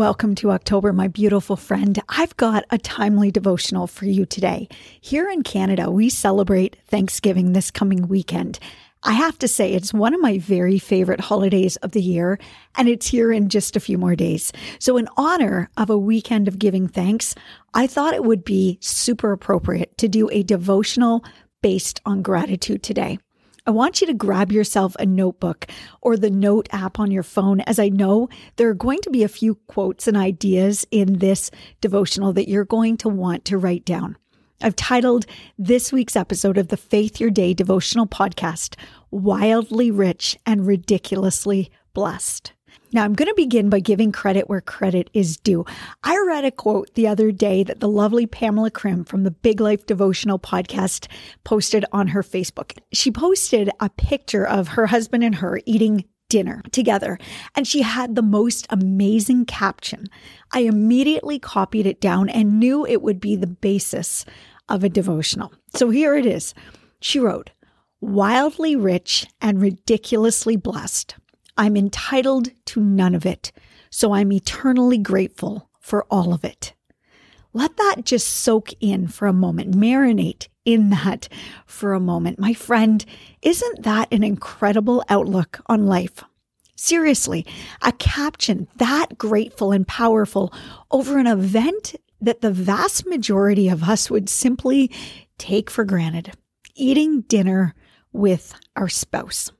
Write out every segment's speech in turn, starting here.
Welcome to October, my beautiful friend. I've got a timely devotional for you today. Here in Canada, we celebrate Thanksgiving this coming weekend. I have to say, it's one of my very favorite holidays of the year, and it's here in just a few more days. So, in honor of a weekend of giving thanks, I thought it would be super appropriate to do a devotional based on gratitude today. I want you to grab yourself a notebook or the note app on your phone, as I know there are going to be a few quotes and ideas in this devotional that you're going to want to write down. I've titled this week's episode of the Faith Your Day devotional podcast, Wildly Rich and Ridiculously Blessed. Now, I'm going to begin by giving credit where credit is due. I read a quote the other day that the lovely Pamela Krim from the Big Life Devotional podcast posted on her Facebook. She posted a picture of her husband and her eating dinner together, and she had the most amazing caption. I immediately copied it down and knew it would be the basis of a devotional. So here it is. She wrote, Wildly rich and ridiculously blessed. I'm entitled to none of it, so I'm eternally grateful for all of it. Let that just soak in for a moment, marinate in that for a moment. My friend, isn't that an incredible outlook on life? Seriously, a caption that grateful and powerful over an event that the vast majority of us would simply take for granted eating dinner with our spouse.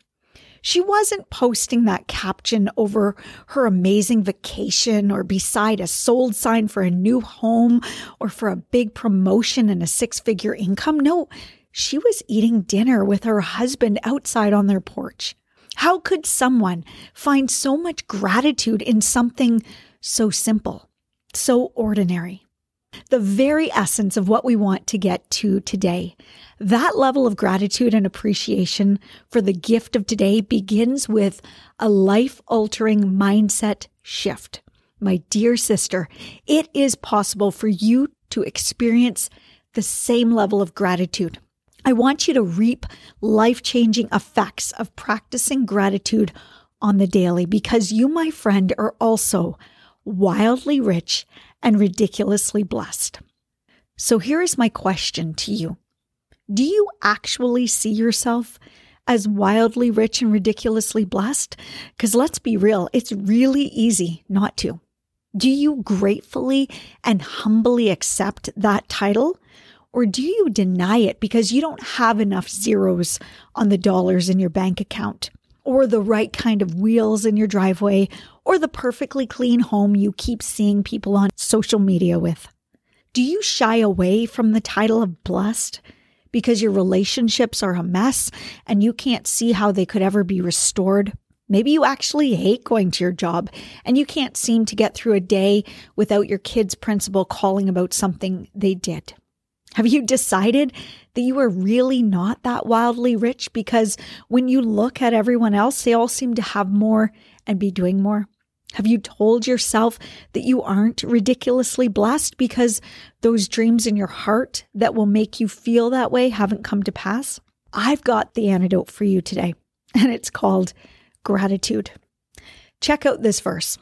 She wasn't posting that caption over her amazing vacation or beside a sold sign for a new home or for a big promotion and a six figure income. No, she was eating dinner with her husband outside on their porch. How could someone find so much gratitude in something so simple, so ordinary? The very essence of what we want to get to today that level of gratitude and appreciation for the gift of today begins with a life altering mindset shift. My dear sister, it is possible for you to experience the same level of gratitude. I want you to reap life changing effects of practicing gratitude on the daily because you, my friend, are also wildly rich and ridiculously blessed. So here is my question to you do you actually see yourself as wildly rich and ridiculously blessed? Because let's be real, it's really easy not to. Do you gratefully and humbly accept that title? Or do you deny it because you don't have enough zeros on the dollars in your bank account, or the right kind of wheels in your driveway, or the perfectly clean home you keep seeing people on social media with? Do you shy away from the title of blessed because your relationships are a mess and you can't see how they could ever be restored. Maybe you actually hate going to your job and you can't seem to get through a day without your kid's principal calling about something they did. Have you decided that you are really not that wildly rich because when you look at everyone else, they all seem to have more and be doing more? Have you told yourself that you aren't ridiculously blessed because those dreams in your heart that will make you feel that way haven't come to pass? I've got the antidote for you today, and it's called gratitude. Check out this verse.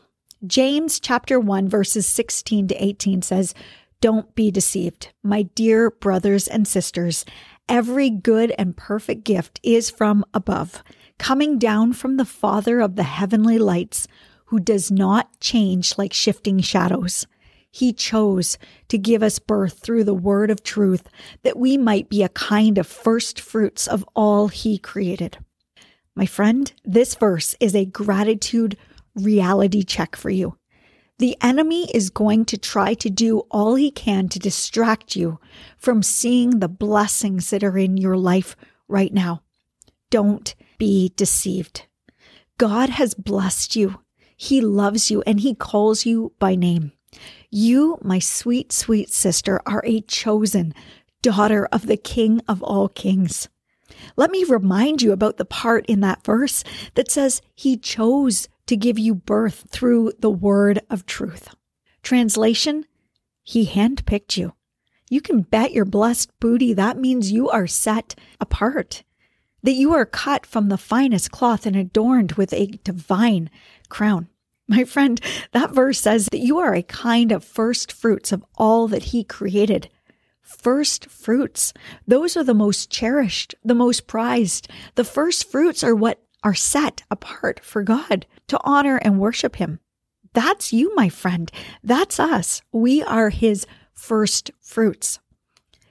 James chapter 1 verses 16 to 18 says, "Don't be deceived, my dear brothers and sisters. every good and perfect gift is from above, coming down from the Father of the heavenly lights, who does not change like shifting shadows. He chose to give us birth through the word of truth that we might be a kind of first fruits of all he created. My friend, this verse is a gratitude reality check for you. The enemy is going to try to do all he can to distract you from seeing the blessings that are in your life right now. Don't be deceived. God has blessed you. He loves you and he calls you by name. You, my sweet, sweet sister, are a chosen daughter of the King of all kings. Let me remind you about the part in that verse that says he chose to give you birth through the word of truth. Translation He handpicked you. You can bet your blessed booty that means you are set apart, that you are cut from the finest cloth and adorned with a divine crown. My friend, that verse says that you are a kind of first fruits of all that He created. First fruits. Those are the most cherished, the most prized. The first fruits are what are set apart for God to honor and worship Him. That's you, my friend. That's us. We are His first fruits.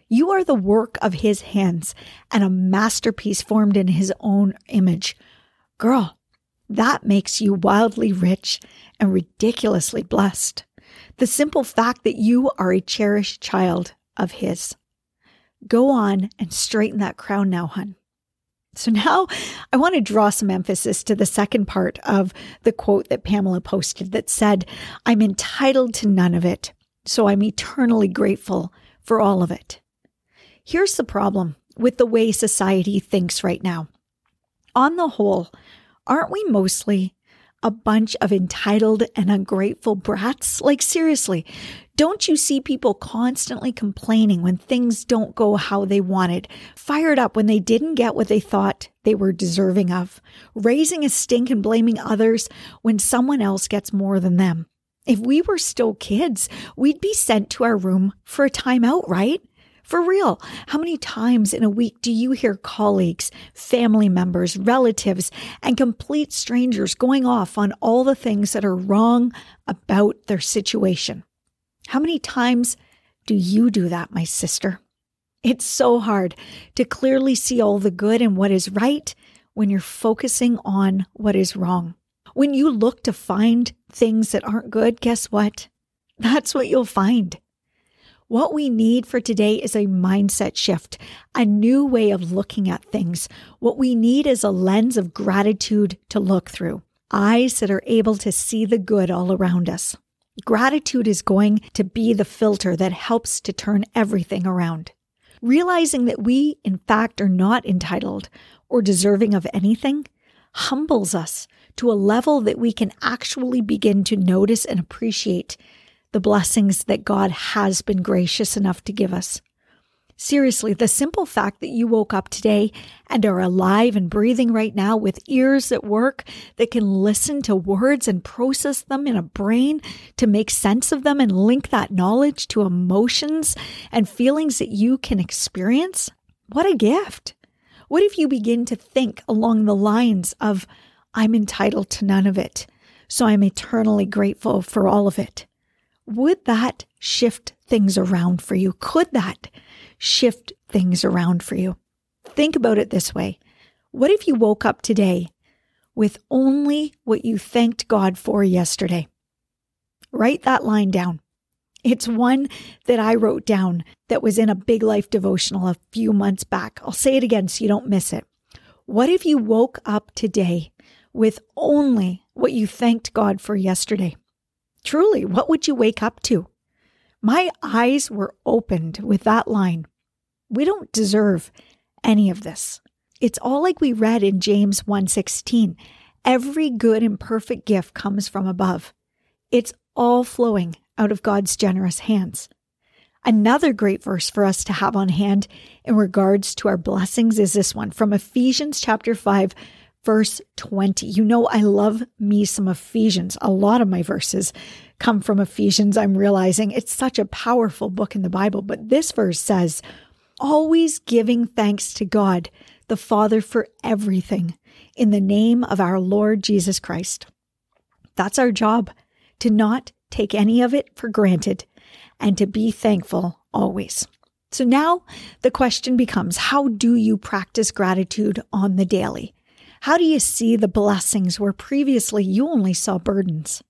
You are the work of His hands and a masterpiece formed in His own image. Girl, that makes you wildly rich and ridiculously blessed. The simple fact that you are a cherished child of His. Go on and straighten that crown now, hun. So now I want to draw some emphasis to the second part of the quote that Pamela posted that said, I'm entitled to none of it, so I'm eternally grateful for all of it. Here's the problem with the way society thinks right now. On the whole, aren't we mostly a bunch of entitled and ungrateful brats? Like, seriously, don't you see people constantly complaining when things don't go how they wanted, fired up when they didn't get what they thought they were deserving of, raising a stink and blaming others when someone else gets more than them? If we were still kids, we'd be sent to our room for a timeout, right? For real, how many times in a week do you hear colleagues, family members, relatives, and complete strangers going off on all the things that are wrong about their situation? How many times do you do that, my sister? It's so hard to clearly see all the good and what is right when you're focusing on what is wrong. When you look to find things that aren't good, guess what? That's what you'll find. What we need for today is a mindset shift, a new way of looking at things. What we need is a lens of gratitude to look through, eyes that are able to see the good all around us. Gratitude is going to be the filter that helps to turn everything around. Realizing that we, in fact, are not entitled or deserving of anything humbles us to a level that we can actually begin to notice and appreciate the blessings that God has been gracious enough to give us. Seriously, the simple fact that you woke up today and are alive and breathing right now with ears that work that can listen to words and process them in a brain to make sense of them and link that knowledge to emotions and feelings that you can experience, what a gift. What if you begin to think along the lines of, I'm entitled to none of it, so I'm eternally grateful for all of it? Would that shift things around for you? Could that shift things around for you? Think about it this way. What if you woke up today with only what you thanked God for yesterday? Write that line down. It's one that I wrote down that was in a big life devotional a few months back. I'll say it again so you don't miss it. What if you woke up today with only what you thanked God for yesterday? Truly, what would you wake up to? My eyes were opened with that line. We don't deserve any of this. It's all like we read in James 1:16. Every good and perfect gift comes from above. It's all flowing out of God's generous hands. Another great verse for us to have on hand in regards to our blessings is this one from Ephesians chapter 5 verse 20. You know, I love me some Ephesians. A lot of my verses come from Ephesians. I'm realizing it's such a powerful book in the Bible. But this verse says, always giving thanks to God, the Father, for everything in the name of our Lord Jesus Christ. That's our job to not take any of it for granted and to be thankful always. So now the question becomes how do you practice gratitude on the daily? How do you see the blessings where previously you only saw burdens?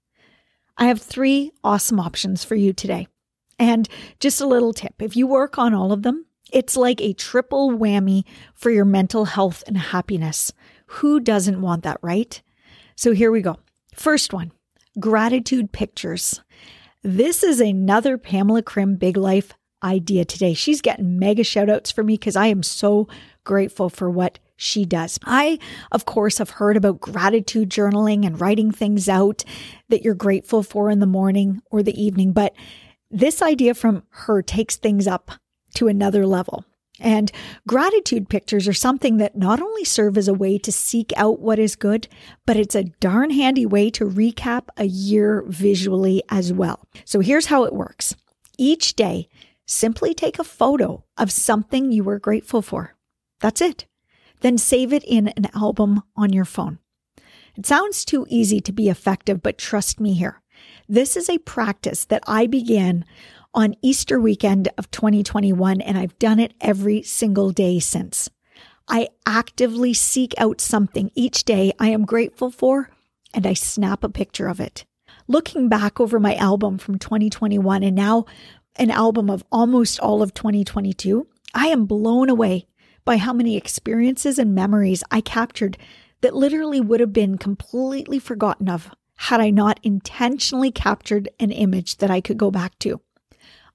I have three awesome options for you today. And just a little tip if you work on all of them, it's like a triple whammy for your mental health and happiness. Who doesn't want that, right? So here we go. First one gratitude pictures. This is another Pamela Krim Big Life idea today. She's getting mega shout outs for me because I am so grateful for what she does. I, of course, have heard about gratitude journaling and writing things out that you're grateful for in the morning or the evening, but this idea from her takes things up to another level. And gratitude pictures are something that not only serve as a way to seek out what is good, but it's a darn handy way to recap a year visually as well. So here's how it works each day, simply take a photo of something you were grateful for. That's it. Then save it in an album on your phone. It sounds too easy to be effective, but trust me here. This is a practice that I began on Easter weekend of 2021, and I've done it every single day since. I actively seek out something each day I am grateful for, and I snap a picture of it. Looking back over my album from 2021 and now an album of almost all of 2022, I am blown away by how many experiences and memories I captured that literally would have been completely forgotten of had I not intentionally captured an image that I could go back to.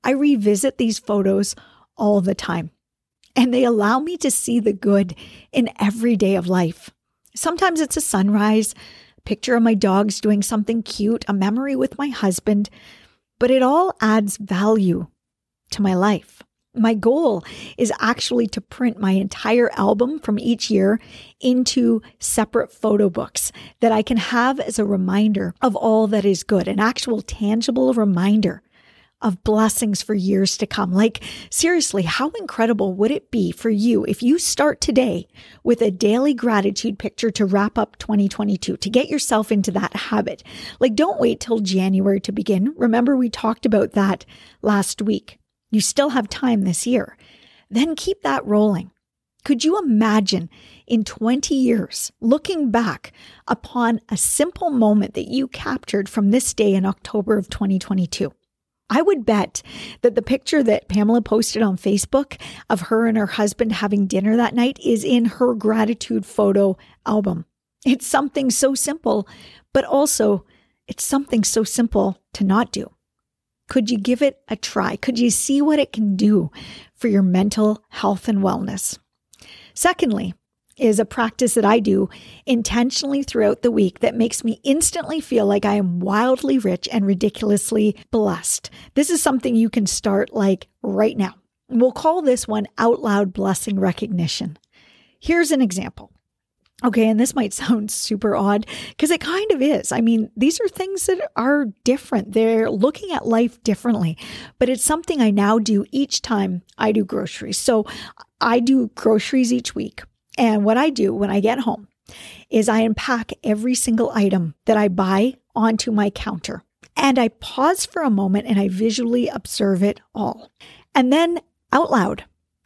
I revisit these photos all the time, and they allow me to see the good in every day of life. Sometimes it's a sunrise, a picture of my dogs doing something cute, a memory with my husband, but it all adds value to my life. My goal is actually to print my entire album from each year into separate photo books that I can have as a reminder of all that is good, an actual tangible reminder of blessings for years to come. Like, seriously, how incredible would it be for you if you start today with a daily gratitude picture to wrap up 2022, to get yourself into that habit? Like, don't wait till January to begin. Remember, we talked about that last week. You still have time this year. Then keep that rolling. Could you imagine in 20 years looking back upon a simple moment that you captured from this day in October of 2022? I would bet that the picture that Pamela posted on Facebook of her and her husband having dinner that night is in her gratitude photo album. It's something so simple, but also it's something so simple to not do. Could you give it a try? Could you see what it can do for your mental health and wellness? Secondly, is a practice that I do intentionally throughout the week that makes me instantly feel like I am wildly rich and ridiculously blessed. This is something you can start like right now. We'll call this one out loud blessing recognition. Here's an example. Okay, and this might sound super odd because it kind of is. I mean, these are things that are different. They're looking at life differently, but it's something I now do each time I do groceries. So I do groceries each week. And what I do when I get home is I unpack every single item that I buy onto my counter. And I pause for a moment and I visually observe it all. And then out loud,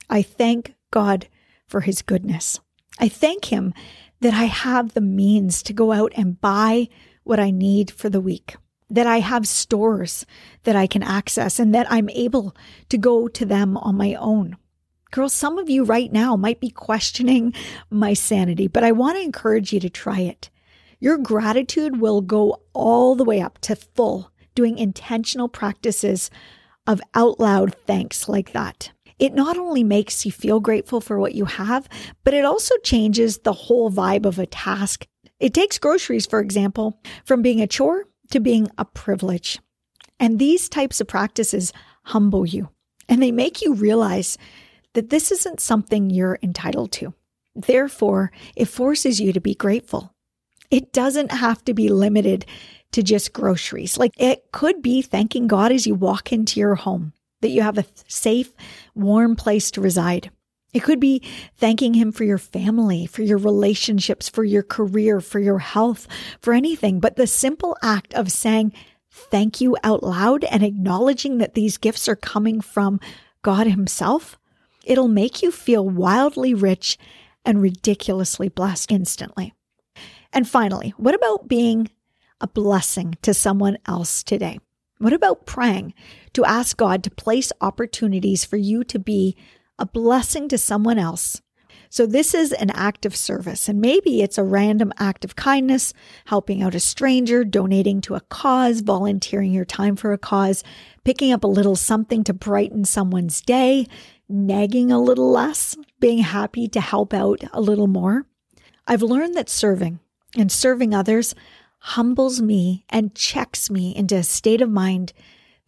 I thank God for his goodness. I thank him that I have the means to go out and buy what I need for the week, that I have stores that I can access, and that I'm able to go to them on my own. Girls, some of you right now might be questioning my sanity, but I want to encourage you to try it. Your gratitude will go all the way up to full doing intentional practices of out loud thanks like that. It not only makes you feel grateful for what you have, but it also changes the whole vibe of a task. It takes groceries, for example, from being a chore to being a privilege. And these types of practices humble you and they make you realize that this isn't something you're entitled to. Therefore, it forces you to be grateful. It doesn't have to be limited to just groceries. Like it could be thanking God as you walk into your home. That you have a safe, warm place to reside. It could be thanking Him for your family, for your relationships, for your career, for your health, for anything. But the simple act of saying thank you out loud and acknowledging that these gifts are coming from God Himself, it'll make you feel wildly rich and ridiculously blessed instantly. And finally, what about being a blessing to someone else today? What about praying to ask God to place opportunities for you to be a blessing to someone else? So, this is an act of service, and maybe it's a random act of kindness, helping out a stranger, donating to a cause, volunteering your time for a cause, picking up a little something to brighten someone's day, nagging a little less, being happy to help out a little more. I've learned that serving and serving others humbles me and checks me into a state of mind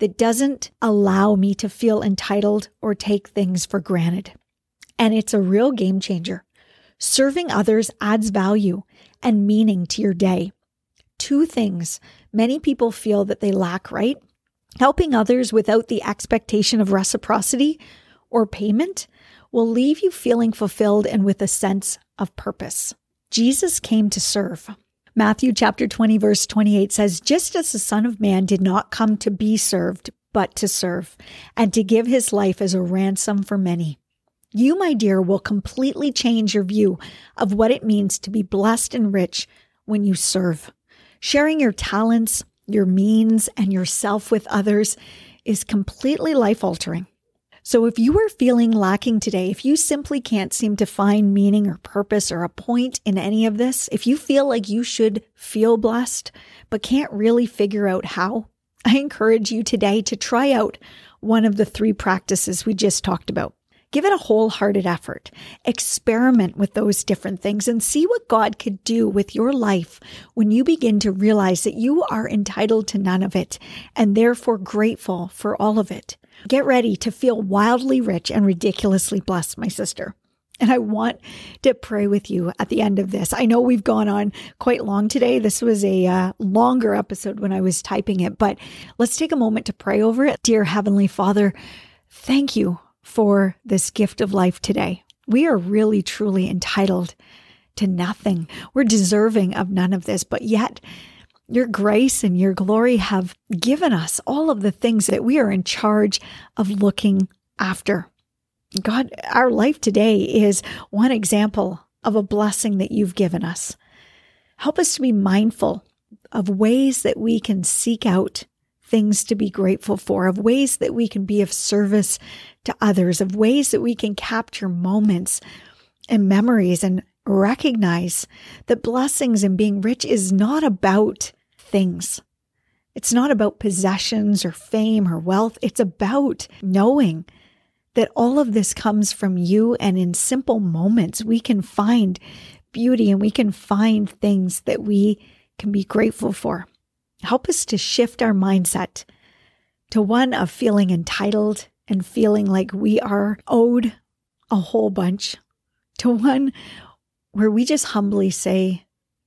that doesn't allow me to feel entitled or take things for granted. And it's a real game changer. Serving others adds value and meaning to your day. Two things many people feel that they lack, right? Helping others without the expectation of reciprocity or payment will leave you feeling fulfilled and with a sense of purpose. Jesus came to serve. Matthew chapter 20 verse 28 says, "Just as the Son of Man did not come to be served, but to serve, and to give his life as a ransom for many." You, my dear, will completely change your view of what it means to be blessed and rich when you serve. Sharing your talents, your means, and yourself with others is completely life altering. So if you are feeling lacking today, if you simply can't seem to find meaning or purpose or a point in any of this, if you feel like you should feel blessed, but can't really figure out how, I encourage you today to try out one of the three practices we just talked about. Give it a wholehearted effort. Experiment with those different things and see what God could do with your life when you begin to realize that you are entitled to none of it and therefore grateful for all of it. Get ready to feel wildly rich and ridiculously blessed, my sister. And I want to pray with you at the end of this. I know we've gone on quite long today. This was a uh, longer episode when I was typing it, but let's take a moment to pray over it. Dear Heavenly Father, thank you for this gift of life today. We are really, truly entitled to nothing. We're deserving of none of this, but yet your grace and your glory have given us all of the things that we are in charge of looking after. God, our life today is one example of a blessing that you've given us. Help us to be mindful of ways that we can seek out things to be grateful for, of ways that we can be of service to others, of ways that we can capture moments and memories and recognize that blessings and being rich is not about things. It's not about possessions or fame or wealth. It's about knowing that all of this comes from you. And in simple moments, we can find beauty and we can find things that we can be grateful for. Help us to shift our mindset to one of feeling entitled and feeling like we are owed a whole bunch, to one where we just humbly say,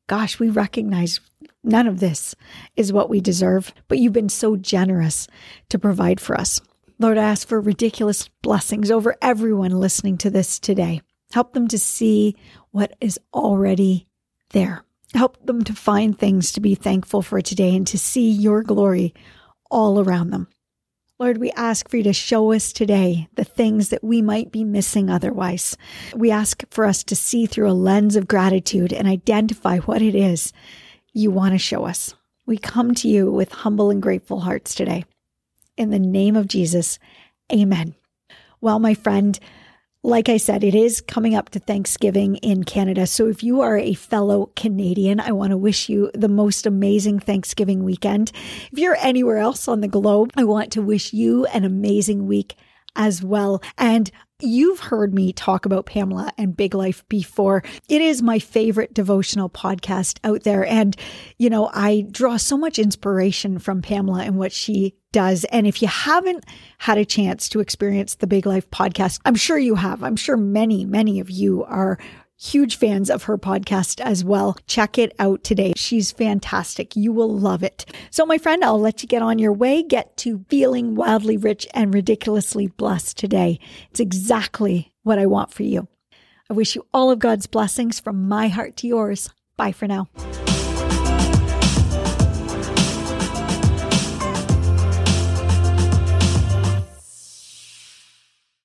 Gosh, we recognize None of this is what we deserve, but you've been so generous to provide for us. Lord, I ask for ridiculous blessings over everyone listening to this today. Help them to see what is already there. Help them to find things to be thankful for today and to see your glory all around them. Lord, we ask for you to show us today the things that we might be missing otherwise. We ask for us to see through a lens of gratitude and identify what it is you want to show us. We come to you with humble and grateful hearts today. In the name of Jesus, amen. Well, my friend, like I said, it is coming up to Thanksgiving in Canada. So if you are a fellow Canadian, I want to wish you the most amazing Thanksgiving weekend. If you're anywhere else on the globe, I want to wish you an amazing week as well. And You've heard me talk about Pamela and Big Life before. It is my favorite devotional podcast out there. And, you know, I draw so much inspiration from Pamela and what she does. And if you haven't had a chance to experience the Big Life podcast, I'm sure you have. I'm sure many, many of you are huge fans of her podcast as well. Check it out today. She's fantastic. You will love it. So, my friend, I'll let you get on your way. Get to feeling wildly rich and ridiculously blessed today. It's exactly what I want for you. I wish you all of God's blessings from my heart to yours. Bye for now.